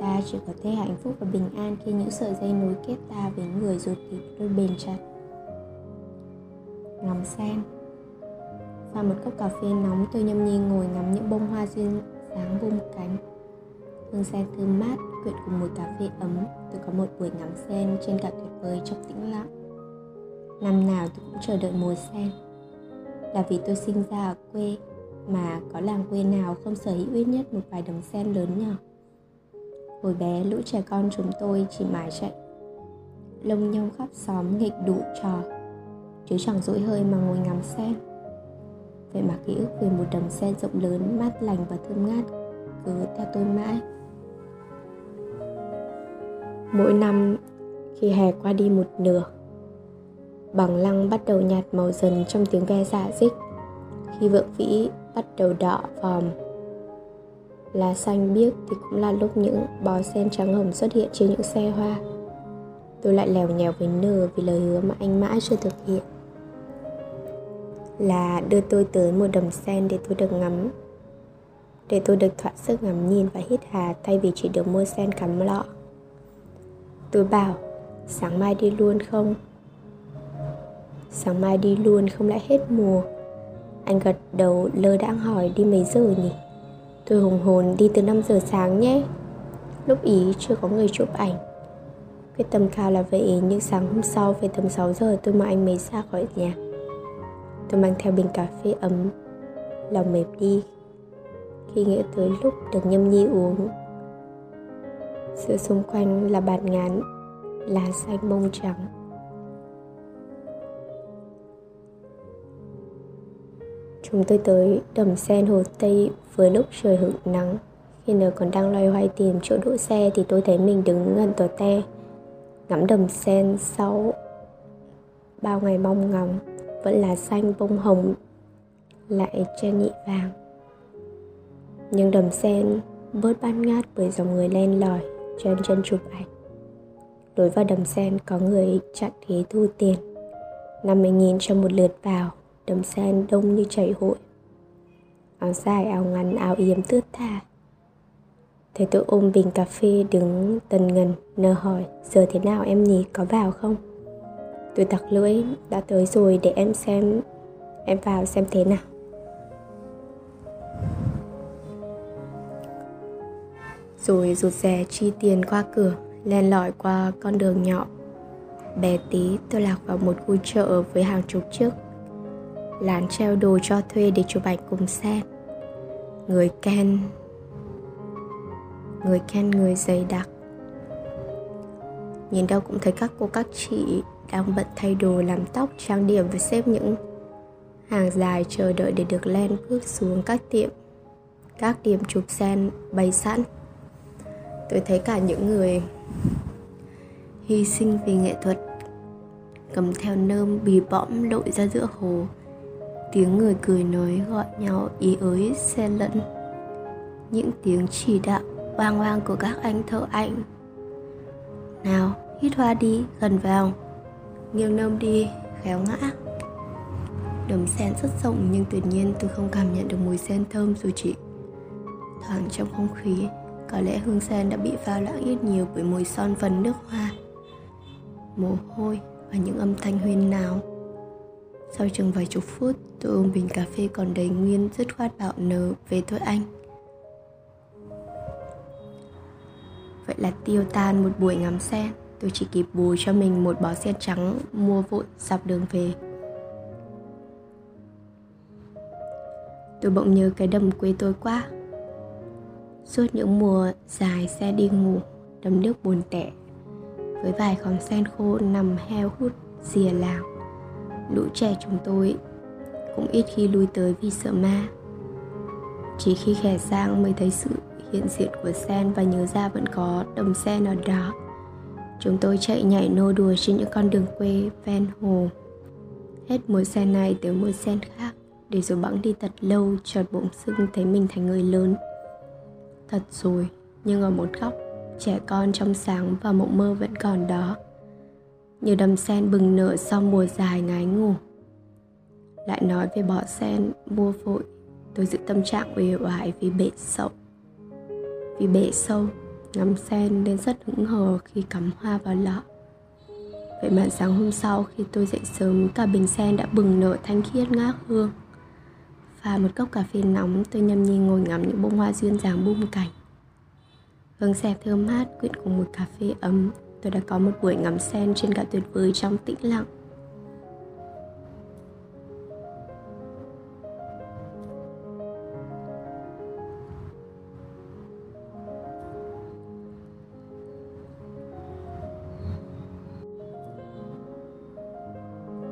ta chỉ có thể hạnh phúc và bình an khi những sợi dây nối kết ta với người ruột thịt đôi bền chặt. Ngắm sen pha một cốc cà phê nóng, tôi nhâm nhi ngồi ngắm những bông hoa duyên dáng vung cánh. Hương sen thơm mát, quyện cùng mùi cà phê ấm. Tôi có một buổi ngắm sen trên cạn tuyệt vời trong tĩnh lặng. Năm nào tôi cũng chờ đợi mùa sen. Là vì tôi sinh ra ở quê, mà có làng quê nào không sở hữu ít nhất một vài đồng sen lớn nhỏ? Hồi bé lũ trẻ con chúng tôi chỉ mải chạy lông nhông khắp xóm nghịch đủ trò. Chứ chẳng dỗi hơi mà ngồi ngắm sen. Vậy mà ký ức về một đầm sen rộng lớn, mát lành và thơm ngát, cứ theo tôi mãi. Mỗi năm, khi hè qua đi một nửa, bằng lăng bắt đầu nhạt màu dần trong tiếng ve dạ dích. Khi vượng vĩ bắt đầu đỏ vòm lá xanh biếc thì cũng là lúc những bó sen trắng hồng xuất hiện trên những xe hoa. Tôi lại lèo nhèo với nờ vì lời hứa mà anh mãi chưa thực hiện. Là đưa tôi tới một đầm sen để tôi được ngắm. Để tôi được thỏa sức ngắm nhìn và hít hà thay vì chỉ được mua sen cắm lọ. Tôi bảo, sáng mai đi luôn không? Sáng mai đi luôn không lại hết mùa. Anh gật đầu, lơ đãng hỏi, đi mấy giờ nhỉ? Tôi hùng hồn đi từ 5 giờ sáng nhé. Lúc ý chưa có người chụp ảnh. Quyết tâm cao là vậy, nhưng sáng hôm sau về tầm 6 giờ tôi mà anh mới ra khỏi nhà. Tôi mang theo bình cà phê ấm, lòng mệt đi. Khi nghĩ tới lúc được nhâm nhi uống giữa xung quanh là bạt ngán lá xanh bông trắng. Chúng tôi tới đầm sen Hồ Tây với lúc trời hửng nắng. Khi nờ còn đang loay hoay tìm chỗ đỗ xe thì tôi thấy mình đứng gần tòa te, ngắm đầm sen sau bao ngày mong ngóng, vẫn là xanh bông hồng lại che nhị vàng. Nhưng đầm sen bớt bát ngát bởi dòng người len lỏi chân chân chụp ảnh. Lối vào đầm sen có người chặn ghế thu tiền 50.000 cho một lượt vào đầm sen đông như chảy hội. Áo dài, áo ngắn, áo yếm tướt tha. Thấy tôi ôm bình cà phê đứng tần ngần, nờ hỏi, Giờ thế nào em nhỉ? Có vào không? Tôi tặc lưỡi, đã tới rồi, để em xem, Em vào xem thế nào. Rồi rụt rè chi tiền qua cửa, Len lỏi qua con đường nhỏ. Bé tí, tôi lạc vào một khu chợ với hàng chục chiếc lán treo đồ cho thuê để chụp ảnh cùng sen người ken người ken người dày đặc. Nhìn đâu cũng thấy các cô, các chị đang bận thay đồ, làm tóc, trang điểm và xếp những hàng dài chờ đợi để được len bước xuống các tiệm, các điểm chụp sen bày sẵn. Tôi thấy cả những người hy sinh vì nghệ thuật cầm theo nơm bì bõm lội ra giữa hồ tiếng người cười nói gọi nhau ý ới, xen lẫn. Những tiếng chỉ đạo, vang vang của các anh thợ ảnh. Nào, hít hoa đi, gần vào. Nghiêng nơm đi, khéo ngã. Đầm sen rất rộng nhưng tuyệt nhiên tôi không cảm nhận được mùi sen thơm dù chỉ thoảng trong không khí. Có lẽ hương sen đã bị pha loãng ít nhiều bởi mùi son phấn nước hoa, mồ hôi và những âm thanh huyên náo sau chừng vài chục phút, tôi ôm bình cà phê còn đầy nguyên dứt khoát bạo nở về tôi anh. Vậy là tiêu tan một buổi ngắm sen, tôi chỉ kịp bù cho mình một bó sen trắng mua vội dọc đường về. Tôi bỗng nhớ cái đầm quê tôi quá. Suốt những mùa dài xe đi ngủ, đầm nước buồn tẻ, với vài khóm sen khô nằm heo hút dìa làng lũ trẻ chúng tôi. Cũng ít khi lui tới vì sợ ma. Chỉ khi khẻ sang mới thấy sự hiện diện của sen và nhớ ra vẫn có đầm sen ở đó. Chúng tôi chạy nhảy nô đùa trên những con đường quê ven hồ. Hết mùa sen này tới mùa sen khác, để rồi bẵng đi thật lâu, chợt bỗng sưng thấy mình thành người lớn. Thật rồi, nhưng ở một góc, trẻ con trong sáng và mộng mơ vẫn còn đó như đầm sen bừng nở sau mùa dài ngái ngủ. Lại nói về bọ sen mua vội. Tôi giữ tâm trạng uể oải vì bể sậu. Vì bể sâu, ngắm sen nên rất hững hờ khi cắm hoa vào lọ. Vậy mà sáng hôm sau khi tôi dậy sớm, cả bình sen đã bừng nở thanh khiết ngát hương. Pha một cốc cà phê nóng, tôi nhâm nhi ngồi ngắm những bông hoa duyên dáng bung cảnh. Vâng, hương xe thơm mát quyện cùng một cà phê ấm. Tôi đã có một buổi ngắm sen trên cả tuyệt vời trong tĩnh lặng.